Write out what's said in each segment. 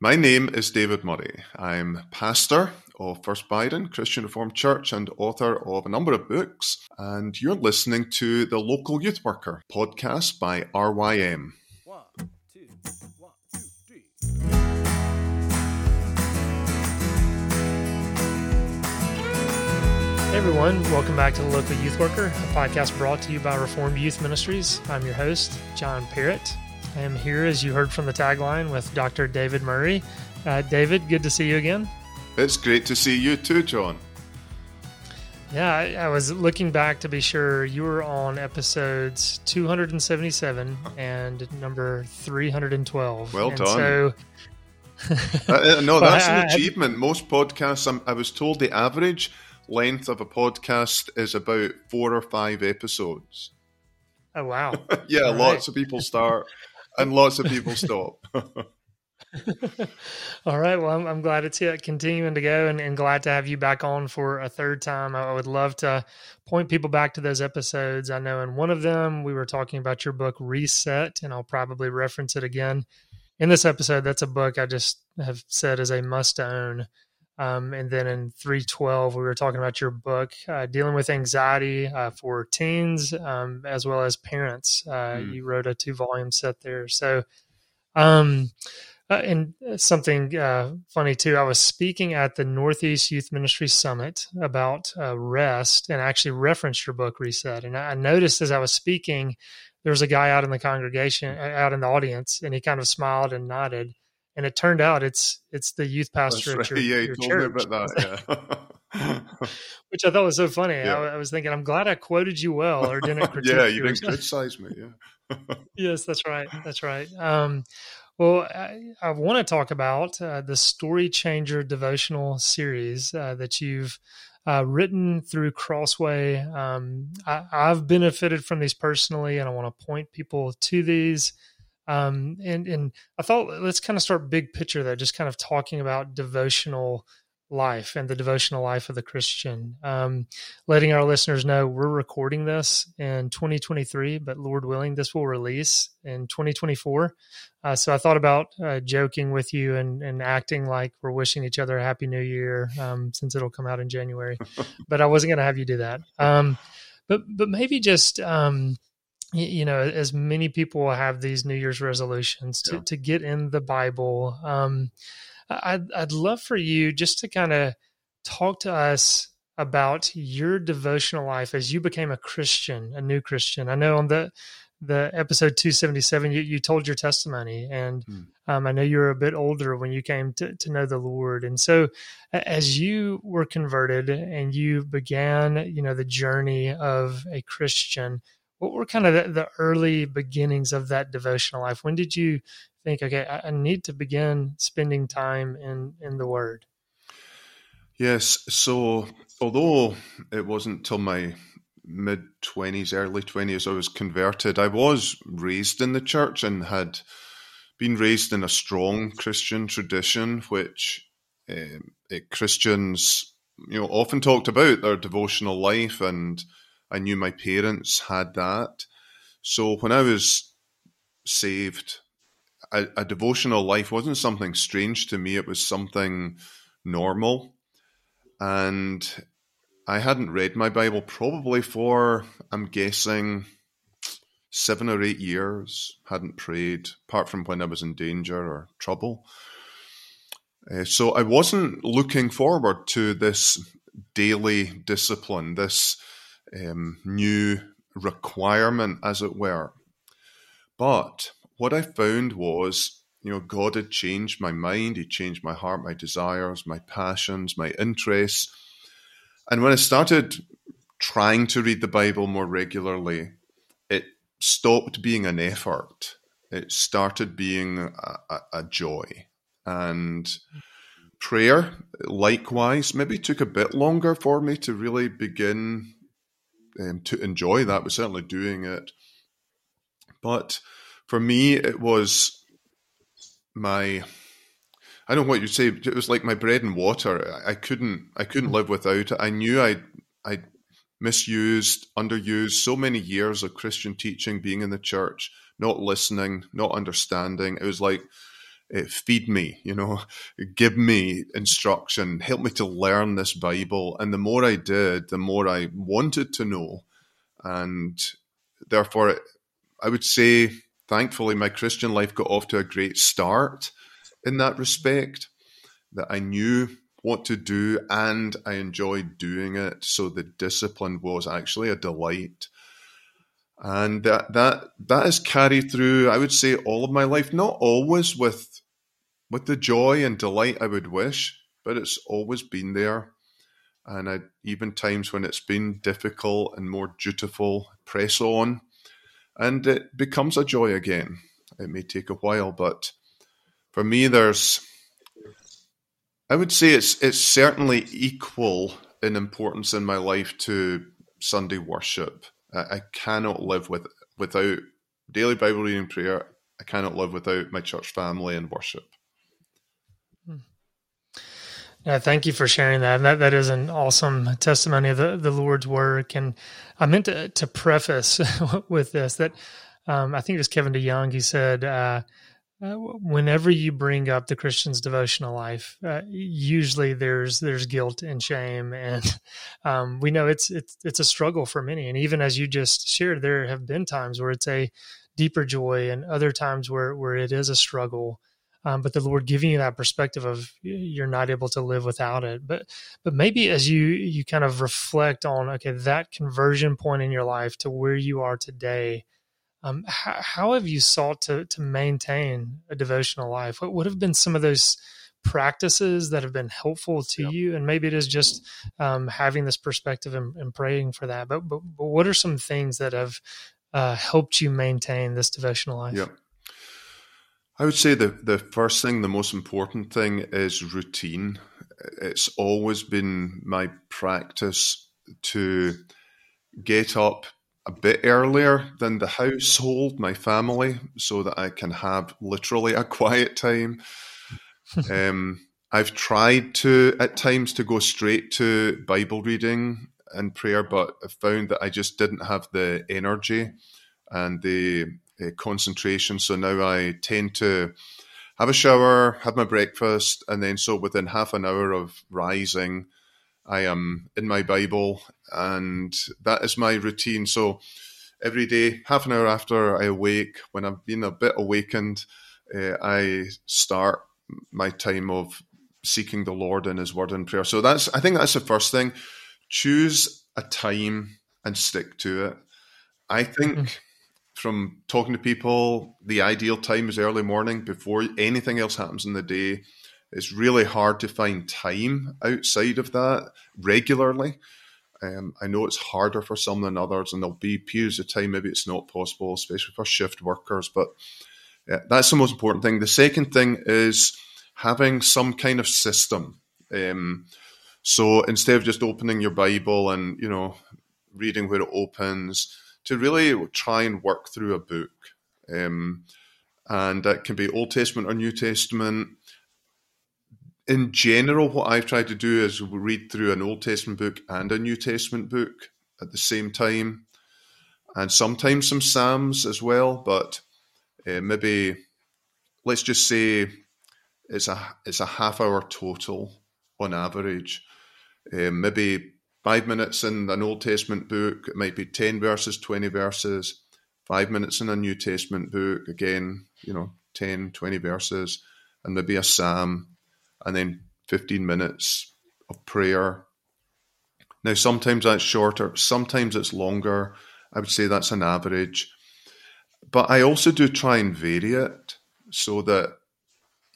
My name is David Murray. I'm pastor of First Byron Christian Reformed Church and author of a number of books. And you're listening to the Local Youth Worker podcast by RYM. One, two, one, two, three. Hey everyone, welcome back to the Local Youth Worker, a podcast brought to you by Reformed Youth Ministries. I'm your host, John Perritt. I am here, as you heard from the tagline, with Dr. David Murray. Uh, David, good to see you again. It's great to see you too, John. Yeah, I, I was looking back to be sure you were on episodes 277 and number 312. Well and done. So, uh, uh no, that's an achievement. Most podcasts, I'm, i was told the average length of a podcast is about four or five episodes. Oh, wow. yeah, All lots right. of people start and lots of people stop. All right. Well, I'm, I'm glad it's uh, continuing to go and, and, glad to have you back on for a third time. I would love to point people back to those episodes. I know in one of them we were talking about your book Reset, and I'll probably reference it again in this episode. That's a book I just have said is a must own. Um, and then in 312, we were talking about your book, uh, Dealing with Anxiety uh, for Teens um, as well as Parents. Uh, mm. You wrote a two volume set there. So, um, uh, and something uh, funny too, I was speaking at the Northeast Youth Ministry Summit about uh, rest and actually referenced your book, Reset. And I noticed as I was speaking, there was a guy out in the congregation, out in the audience, and he kind of smiled and nodded and it turned out it's it's the youth pastor right. at your, yeah, your church. That, yeah. Which I thought was so funny. Yeah. I, I, was thinking, I'm glad I quoted you well, or didn't critique yeah, you didn't criticize me. Yeah. yes, that's right. That's right. Um, well, I, I want to talk about uh, the Story Changer devotional series uh, that you've uh, written through Crossway. Um, I, have benefited from these personally, and I want to point people to these. Um, and and I thought let's kind of start big picture there, just kind of talking about devotional life and the devotional life of the Christian. Um, letting our listeners know we're recording this in 2023, but Lord willing, this will release in 2024. Uh, so I thought about uh, joking with you and, and acting like we're wishing each other a happy new year um, since it'll come out in January, but I wasn't going to have you do that. Um, but but maybe just um, you know, as many people have these New Year's resolutions to, yeah. to get in the Bible. Um, I'd, I'd love for you just to kind of talk to us about your devotional life as you became a Christian, a new Christian. I know on the the episode 277 you, you told your testimony and mm. um, i know you were a bit older when you came to, to know the lord and so as you were converted and you began you know the journey of a christian what were kind of the, the, early beginnings of that devotional life? When did you think, okay, I, I need to begin spending time in in the Word? Yes. So although it wasn't till my mid twenties, early twenties, I was converted. I was raised in the church and had been raised in a strong Christian tradition, which um, it, Christians, you know, often talked about their devotional life and I knew my parents had that. So when I was saved, a, a, devotional life wasn't something strange to me. It was something normal. And I hadn't read my Bible probably for, I'm guessing, seven or eight years. Hadn't prayed, apart from when I was in danger or trouble. Uh, so I wasn't looking forward to this daily discipline, this um, new requirement, as it were. But what I found was, you know, God had changed my mind, He changed my heart, my desires, my passions, my interests. And when I started trying to read the Bible more regularly, it stopped being an effort. It started being a, a, a joy. And prayer, likewise, maybe took a bit longer for me to really begin um, to enjoy that, but certainly doing it. But for me, it was my I don't know what you'd say. It was like my bread and water. I couldn't I couldn't live without it. I knew I I misused, underused so many years of Christian teaching, being in the church, not listening, not understanding. It was like Eh, feed me, you know, give me instruction, help me to learn this Bible. And the more I did, the more I wanted to know. And therefore, I would say, thankfully, my Christian life got off to a great start in that respect, that I knew what to do and I enjoyed doing it. So the discipline was actually a delight. And that that that is carried through, I would say, all of my life. Not always with with the joy and delight I would wish, but it's always been there. And I, even times when it's been difficult and more dutiful, press on, and it becomes a joy again. It may take a while, but for me, there's, I would say it's it's certainly equal in importance in my life to Sunday worship. I, cannot live with without daily Bible reading, and prayer. I cannot live without my church family and worship. Yeah, thank you for sharing that. That that is an awesome testimony of the, the Lord's work. And I meant to, to preface with this that um, I think it was Kevin DeYoung. He said, uh, uh, "Whenever you bring up the Christian's devotional life, uh, usually there's there's guilt and shame, and um, we know it's it's it's a struggle for many. And even as you just shared, there have been times where it's a deeper joy, and other times where where it is a struggle." um, but the Lord giving you that perspective of you're not able to live without it. But but maybe as you you kind of reflect on okay that conversion point in your life to where you are today, um, how, how have you sought to to maintain a devotional life? What would have been some of those practices that have been helpful to yeah. you and maybe it is just um, having this perspective and, and, praying for that but, but, but what are some things that have uh, helped you maintain this devotional life yeah I would say the, the first thing, the most important thing is routine. It's always been my practice to get up a bit earlier than the household, my family, so that I can have literally a quiet time. um, I've tried to, at times, to go straight to Bible reading and prayer, but I found that I just didn't have the energy and the uh, concentration. So now I tend to have a shower, have my breakfast, and then so within half an hour of rising, I am in my Bible, and that is my routine. So every day, half an hour after I awake, when I've been a bit awakened, uh, I start my time of seeking the Lord in His Word and prayer. So that's I think that's the first thing. Choose a time and stick to it. I think. Mm-hmm from talking to people, the ideal time is early morning before anything else happens in the day. It's really hard to find time outside of that regularly. Um, I know it's harder for some than others, and there'll be periods of time maybe it's not possible, especially for shift workers. But yeah, that's the most important thing. The second thing is having some kind of system. Um, so instead of just opening your Bible and you know reading where it opens, to really try and work through a book. Um, and that can be Old Testament or New Testament. In general, what I've tried to do is read through an Old Testament book and a New Testament book at the same time, and sometimes some Psalms as well. But uh, maybe let's just say it's a it's a half hour total on average. Uh, maybe five minutes in an Old Testament book, it might be 10 verses, 20 verses, five minutes in a New Testament book, again, you know, 10, 20 verses, and maybe a psalm, and then 15 minutes of prayer. Now, sometimes that's shorter, sometimes it's longer. I would say that's an average. But I also do try and vary it so that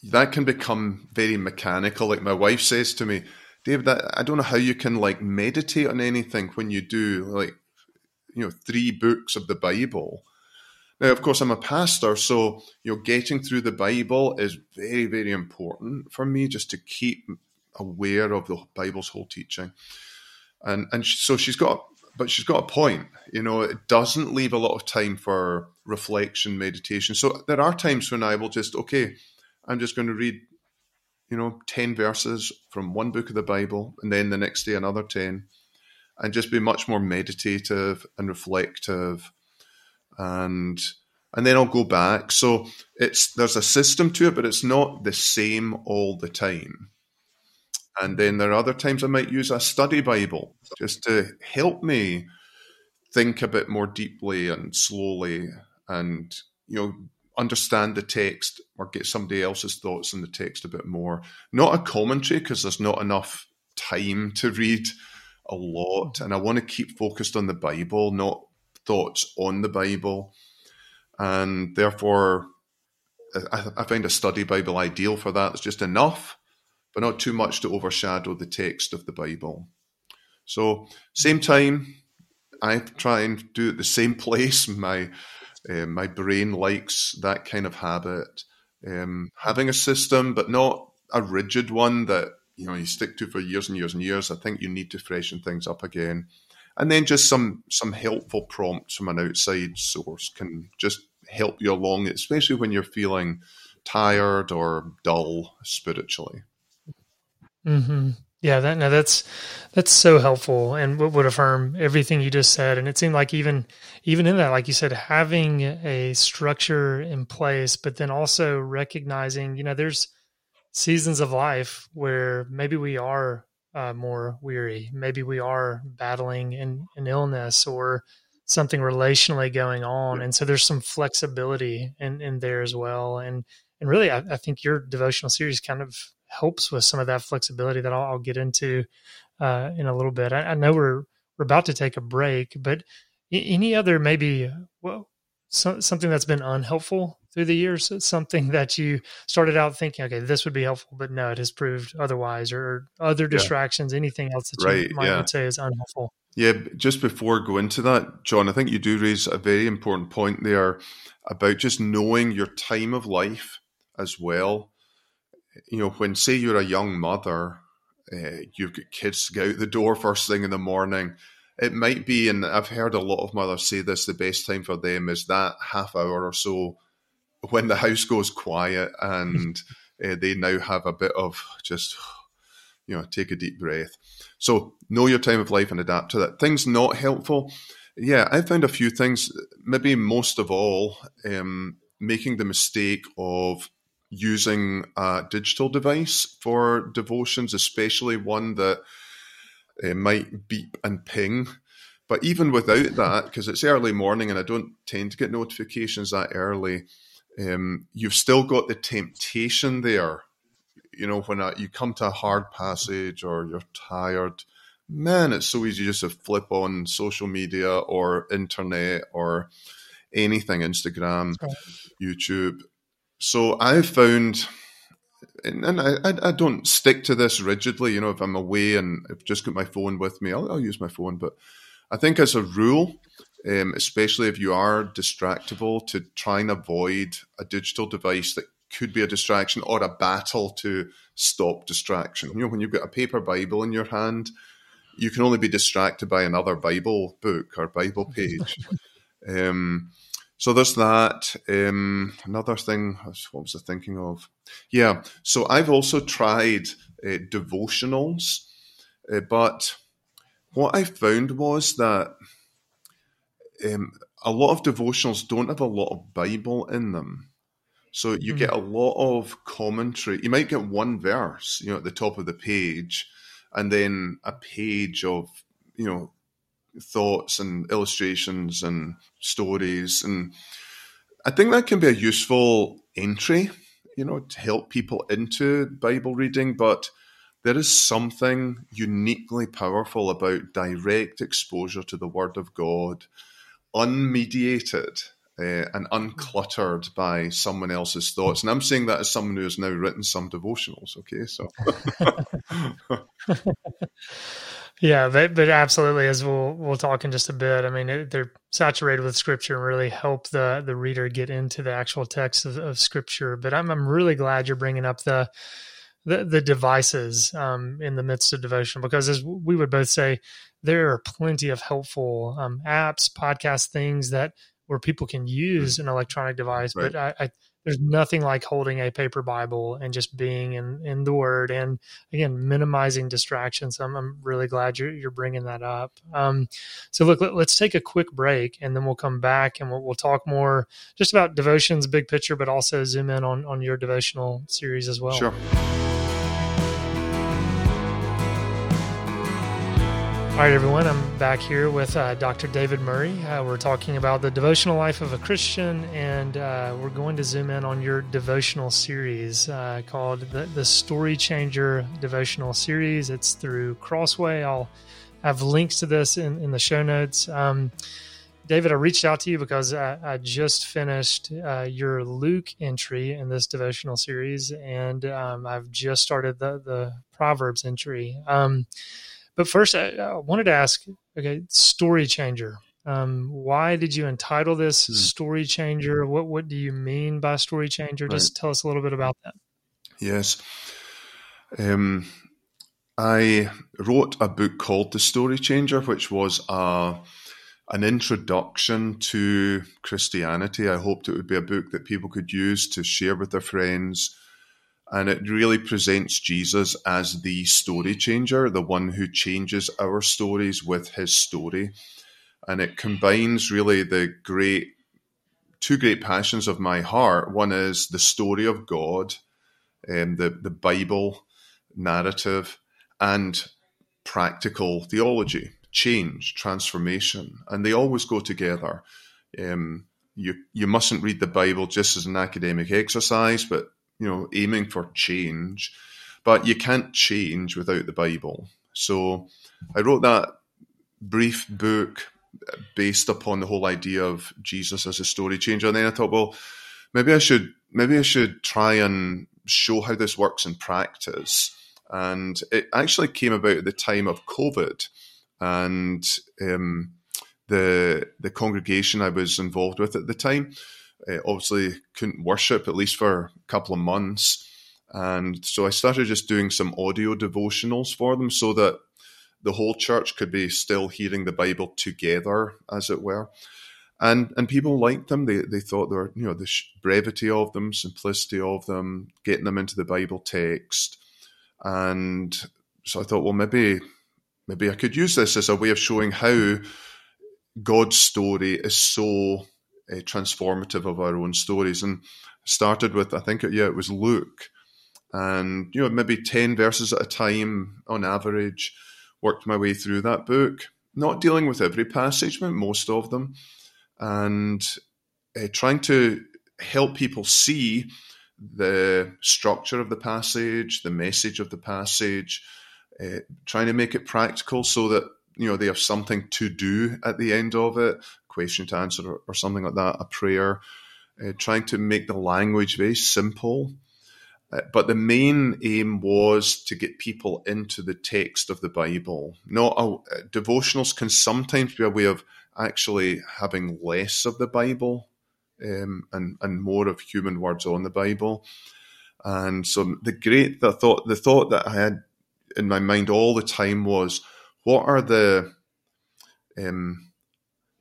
that can become very mechanical. Like my wife says to me, David, I don't know how you can like meditate on anything when you do like, you know, three books of the Bible. Now, of course, I'm a pastor, so you know, getting through the Bible is very, very important for me, just to keep aware of the Bible's whole teaching. And and so she's got, but she's got a point. You know, it doesn't leave a lot of time for reflection, meditation. So there are times when I will just, okay, I'm just going to read you know, 10 verses from one book of the Bible, and then the next day another 10, and just be much more meditative and reflective. And and then I'll go back. So it's there's a system to it, but it's not the same all the time. And then there are other times I might use a study Bible just to help me think a bit more deeply and slowly and you know understand the text or get somebody else's thoughts on the text a bit more. Not a commentary because there's not enough time to read a lot and I want to keep focused on the Bible, not thoughts on the Bible. And therefore I, I find a study Bible ideal for that. It's just enough, but not too much to overshadow the text of the Bible. So same time, I try and do it the same place. My uh, my brain likes that kind of habit. Um, having a system, but not a rigid one that you know you stick to for years and years and years. I think you need to freshen things up again, and then just some some helpful prompts from an outside source can just help you along, especially when you're feeling tired or dull spiritually. Mm-hmm. Yeah, that no, that's that's so helpful and what would affirm everything you just said. And it seemed like even even in that, like you said, having a structure in place, but then also recognizing, you know, there's seasons of life where maybe we are uh, more weary, maybe we are battling an, an illness or something relationally going on, and so there's some flexibility in in there as well. And and really, I, I think your devotional series kind of helps with some of that flexibility that I'll, I'll get into uh, in a little bit. I, I, know we're we're about to take a break, but any other maybe well so, something that's been unhelpful through the years, something that you started out thinking, okay, this would be helpful, but no, it has proved otherwise, or other distractions, yeah. anything else that right, you might yeah. say is unhelpful. Yeah, just before go into that, John, I think you do raise a very important point there about just knowing your time of life as well you know, when say you're a young mother, uh, you've got kids to go out the door first thing in the morning. It might be, and I've heard a lot of mothers say this: the best time for them is that half hour or so when the house goes quiet and uh, they now have a bit of just, you know, take a deep breath. So know your time of life and adapt to that. Things not helpful. Yeah, I found a few things. Maybe most of all, um, making the mistake of using a digital device for devotions, especially one that uh, might beep and ping. But even without that, because it's early morning and I don't tend to get notifications that early, um, you've still got the temptation there. You know, when you come to a hard passage or you're tired, man, it's so easy just to flip on social media or internet or anything, Instagram, right. YouTube, so I've found, and I, I don't stick to this rigidly. You know, if I'm away and I've just got my phone with me, I'll, I'll use my phone. But I think as a rule, um, especially if you are distractible, to try and avoid a digital device that could be a distraction or a battle to stop distraction. You know, when you've got a paper Bible in your hand, you can only be distracted by another Bible book or Bible page. um, so there's that. Um, another thing, what was I thinking of? Yeah, so I've also tried uh, devotionals, uh, but what I found was that um, a lot of devotionals don't have a lot of Bible in them. So you mm-hmm. get a lot of commentary. You might get one verse, you know, at the top of the page, and then a page of, you know, thoughts and illustrations and stories. And I think that can be a useful entry, you know, to help people into Bible reading. But there is something uniquely powerful about direct exposure to the Word of God, unmediated. Uh, and uncluttered by someone else's thoughts. And I'm saying that as someone who has now written some devotionals. Okay, so Yeah, but, but absolutely, as we'll we'll talk in just a bit. I mean, it, they're saturated with scripture and really help the the reader get into the actual text of, of scripture. But I'm I'm really glad you're bringing up the the, the devices um, in the midst of devotion because as we would both say, there are plenty of helpful um, apps, podcast things that where people can use an electronic device. Right. But I, I there's nothing like holding a paper Bible and just being in, in the Word and again minimizing distractions. I'm, I'm really glad you're you're bringing that up. Um, so look, let, us take a quick break and then we'll come back and we'll, we'll talk more just about devotions, big picture, but also zoom in on on your devotional series as well. Sure. All right, everyone, I'm back here with uh, Dr. David Murray. Uh, we're talking about the devotional life of a Christian, and uh, we're going to zoom in on your devotional series uh, called the, the Story Changer Devotional Series. It's through Crossway. I'll have links to this in, in the show notes. Um, David, I reached out to you because I, I just finished uh, your Luke entry in this devotional series, and um, I've just started the, the Proverbs entry. Um, but first, I, I wanted to ask, okay, story changer. Um, why did you entitle this hmm. story changer? What what do you mean by story changer? Right. Just tell us a little bit about that. Yes. Um, I wrote a book called The Story Changer, which was a, an introduction to Christianity. I hoped it would be a book that people could use to share with their friends, and it really presents Jesus as the story changer, the one who changes our stories with his story. And it combines really the great, two great passions of my heart. One is the story of God, um, the, the Bible narrative, and practical theology, change, transformation. And they always go together. Um, you, you mustn't read the Bible just as an academic exercise, but you know, aiming for change, but you can't change without the Bible. So I wrote that brief book based upon the whole idea of Jesus as a story changer. And then I thought, well, maybe I should maybe I should try and show how this works in practice. And it actually came about at the time of COVID, and um, the the congregation I was involved with at the time uh, obviously couldn't worship at least for a couple of months. And so I started just doing some audio devotionals for them so that the whole church could be still hearing the Bible together, as it were. And and people liked them. They they thought they were you know the brevity of them, simplicity of them, getting them into the Bible text. And so I thought, well, maybe maybe I could use this as a way of showing how God's story is so uh, transformative of our own stories. And started with, I think, yeah, it was Luke, and you know maybe ten verses at a time on average. Worked my way through that book, not dealing with every passage, but most of them, and uh, trying to help people see the structure of the passage, the message of the passage, uh, trying to make it practical so that you know they have something to do at the end of it question to answer or, or something like that, a prayer, uh, trying to make the language very simple. Uh, but the main aim was to get people into the text of the Bible. Not a, uh, devotionals can sometimes be a way of actually having less of the Bible um, and and more of human words on the Bible. And so the great the thought the thought that I had in my mind all the time was, what are the um,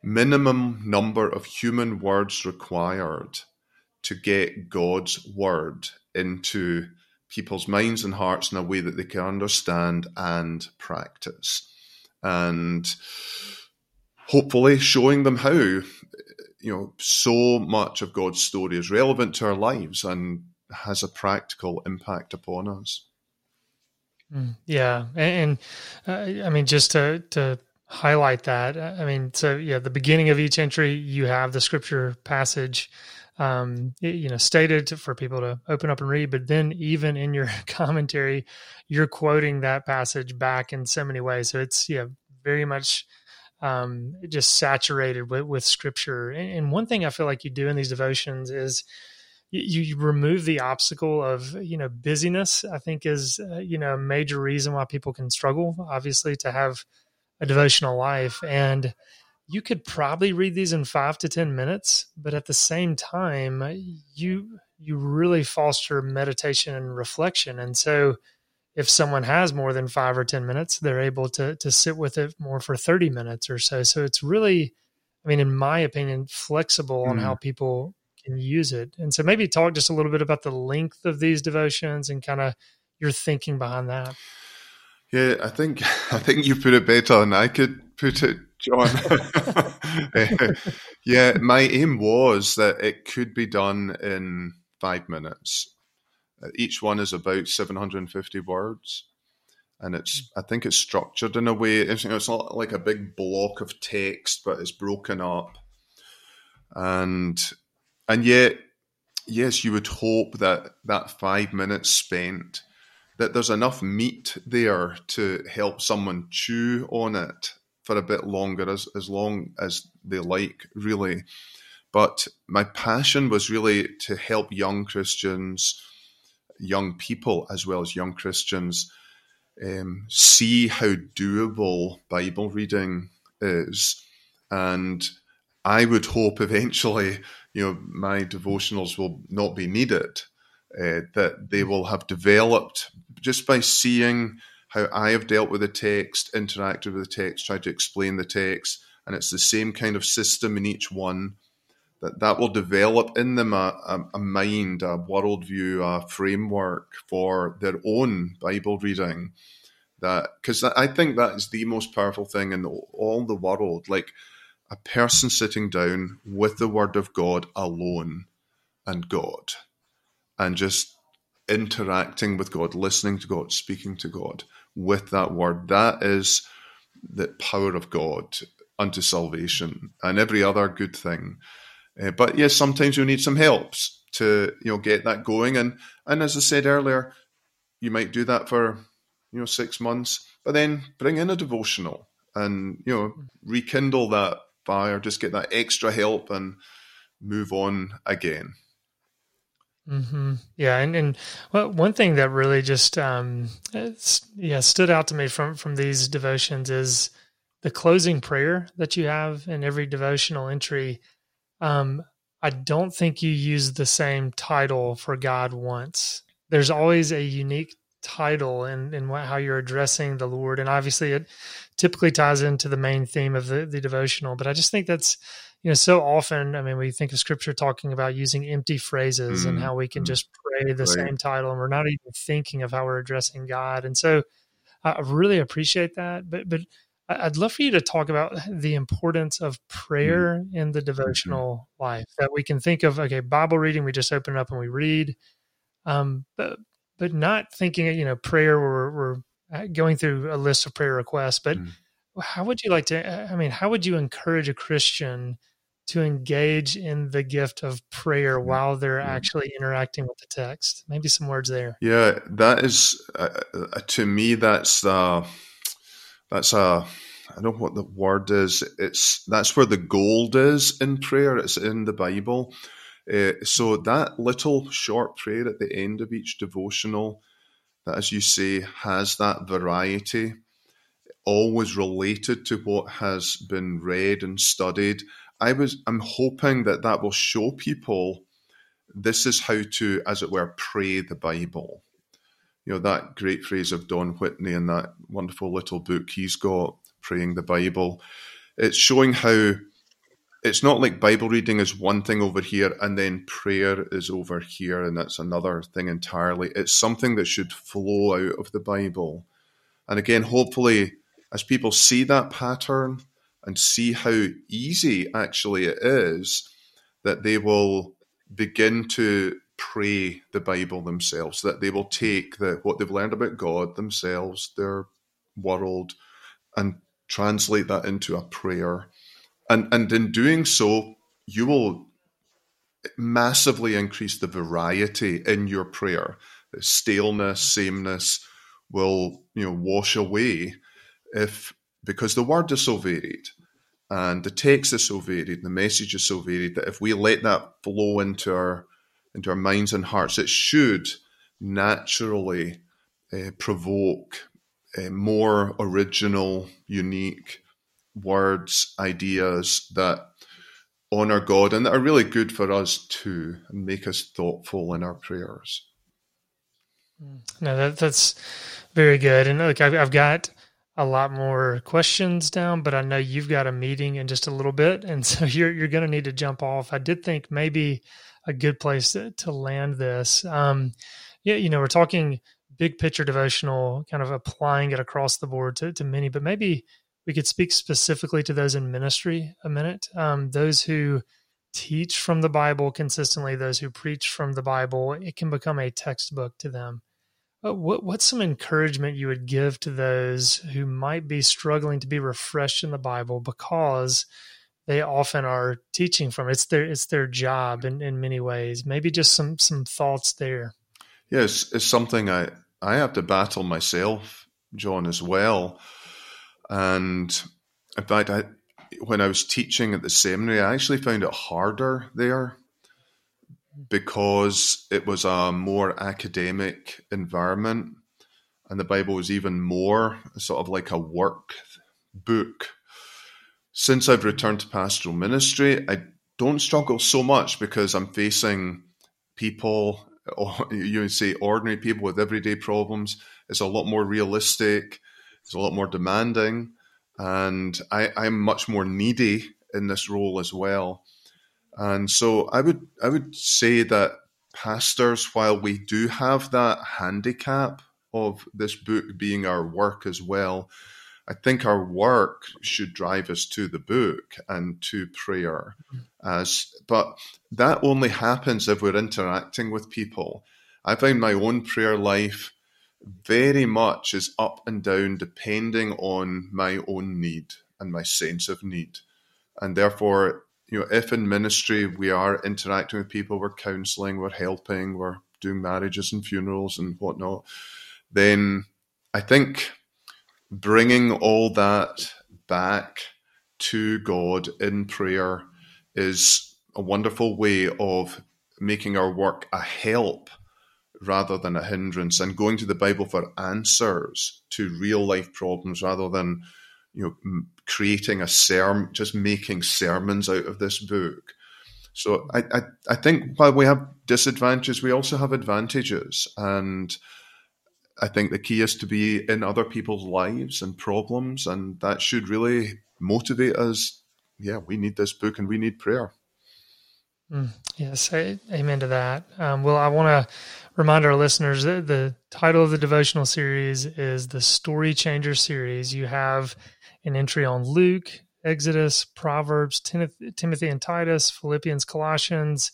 minimum number of human words required to get God's word into people's minds and hearts in a way that they can understand and practice. And hopefully showing them how, you know, so much of God's story is relevant to our lives and has a practical impact upon us. Mm, yeah. And, and uh, I mean, just to, to highlight that. I mean, so yeah, the beginning of each entry, you have the scripture passage, um, you know, stated for people to open up and read. But then, even in your commentary, you're quoting that passage back in so many ways. So it's yeah, very much um, just saturated with, with scripture. And, and one thing I feel like you do in these devotions is you, you, remove the obstacle of you know busyness i think is uh, you know a major reason why people can struggle obviously to have a devotional life. And you could probably read these in five to 10 minutes, but at the same time, you, you really foster meditation and reflection. And so if someone has more than five or 10 minutes, they're able to, to sit with it more for 30 minutes or so. So it's really, I mean, in my opinion, flexible mm. on how mm. people can use it. And so maybe talk just a little bit about the length of these devotions and kind of your thinking behind that. Yeah, I think I think you put it better than I could put it, John. yeah, my aim was that it could be done in five minutes. Uh, each one is about 750 words. And it's, I think it's structured in a way, it's, it's not like a big block of text, but it's broken up. And, and yet, yes, you would hope that that five minutes spent, that there's enough meat there to help someone chew on it for a bit longer, as, as long as they like, really. But my passion was really to help young Christians, young people, as well as young Christians, um, see how doable Bible reading is. And I would hope eventually, you know, my devotionals will not be needed, uh, that they will have developed just by seeing how I have dealt with the text, interacted with the text, tried to explain the text, and it's the same kind of system in each one that that will develop in them a, a, a mind, a worldview, a framework for their own Bible reading. That because I think that is the most powerful thing in all the world. Like a person sitting down with the Word of God alone and God, and just interacting with God, listening to God, speaking to God with that Word. That is the power of God unto salvation and every other good thing. Uh, but yes, sometimes you need some helps to you know get that going. And and as I said earlier, you might do that for you know six months, but then bring in a devotional and you know rekindle that fire, just get that extra help and move on again. Mm-hmm. Yeah, and and well, one thing that really just um, yeah stood out to me from from these devotions is the closing prayer that you have in every devotional entry. Um, I don't think you use the same title for God once. There's always a unique title and in how you're addressing the Lord, and obviously it typically ties into the main theme of the, the devotional. But I just think that's you know so often. I mean, we think of Scripture talking about using empty phrases mm and how we can mm just pray the right. same title, and we're not even thinking of how we're addressing God. And so I really appreciate that. But but I'd love for you to talk about the importance of prayer mm-hmm. in the devotional mm-hmm. life. That we can think of, okay, Bible reading, we just open up and we read, um, but but not thinking, you know, prayer. We're, we're uh, going through a list of prayer requests, but mm. how would you like to? I mean, how would you encourage a Christian to engage in the gift of prayer mm. while they're mm. actually interacting with the text? Maybe some words there. Yeah, that is uh, uh to me. That's uh, that's a I don't know what the word is. It's that's where the gold is in prayer. It's in the Bible. Uh, so that little short prayer at the end of each devotional, that as you say has that variety, always related to what has been read and studied. I was I'm hoping that that will show people this is how to, as it were, pray the Bible you know, that great phrase of Don Whitney in that wonderful little book he's got, Praying the Bible. It's showing how it's not like Bible reading is one thing over here and then prayer is over here and that's another thing entirely. It's something that should flow out of the Bible. And again, hopefully, as people see that pattern and see how easy actually it is, that they will begin to pray the Bible themselves, that they will take the, what they've learned about God themselves, their world, and translate that into a prayer. And, and in doing so, you will massively increase the variety in your prayer. The staleness, sameness will you know wash away if because the word is so varied and the text is so varied, and the message is so varied that if we let that flow into our into our minds and hearts, it should naturally uh, provoke uh, more original, unique words, ideas that honor God and that are really good for us too and make us thoughtful in our prayers. No, that, that's very good. And look, I've, I've got a lot more questions down, but I know you've got a meeting in just a little bit, and so you're you're going to need to jump off. I did think maybe a good place to, to land this. Um, yeah, you know, we're talking big picture devotional, kind of applying it across the board to, to many, but maybe we could speak specifically to those in ministry a minute. Um, those who teach from the Bible consistently, those who preach from the Bible, it can become a textbook to them. What, what's some encouragement you would give to those who might be struggling to be refreshed in the Bible because they often are teaching from it. it's their it's their job in, in many ways. Maybe just some some thoughts there. Yes, it's something I I have to battle myself, John, as well. And in fact, I when I was teaching at the seminary, I actually found it harder there because it was a more academic environment and the Bible was even more sort of like a work book since I've returned to pastoral ministry, I don't struggle so much because I'm facing people, you would say ordinary people with everyday problems. It's a lot more realistic, it's a lot more demanding, and I, I'm much more needy in this role as well. And so I would I would say that pastors, while we do have that handicap of this book being our work as well, I think our work should drive us to the book and to prayer. As but that only happens if we're interacting with people. I find my own prayer life very much is up and down depending on my own need and my sense of need. And therefore, you know, if in ministry we are interacting with people, we're counseling, we're helping, we're doing marriages and funerals and whatnot, then I think bringing all that back to God in prayer is a wonderful way of making our work a help rather than a hindrance and going to the Bible for answers to real life problems rather than you know creating a sermon just making sermons out of this book so I, I, I think while we have disadvantages we also have advantages and I think the key is to be in other people's lives and problems, and that should really motivate us. Yeah, we need this book and we need prayer. Mm, yes, amen to that. Um, well, I want to remind our listeners that the title of the devotional series is the Story Changer series. You have an entry on Luke, Exodus, Proverbs, Timothy and Titus, Philippians, Colossians,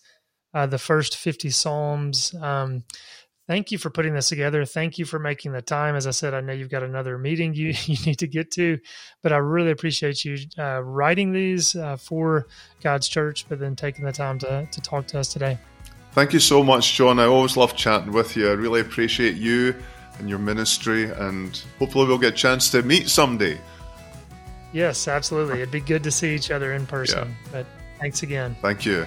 uh, the first 50 Psalms. Um, thank you for putting this together. Thank you for making the time. As I said, I know you've got another meeting you, you need to get to, but I really appreciate you uh, writing these uh, for God's church, but then taking the time to, to talk to us today. Thank you so much, John. I always love chatting with you. I really appreciate you and your ministry, and hopefully, we'll get a chance to meet someday. Yes, absolutely. It'd be good to see each other in person. Yeah. But thanks again. Thank you.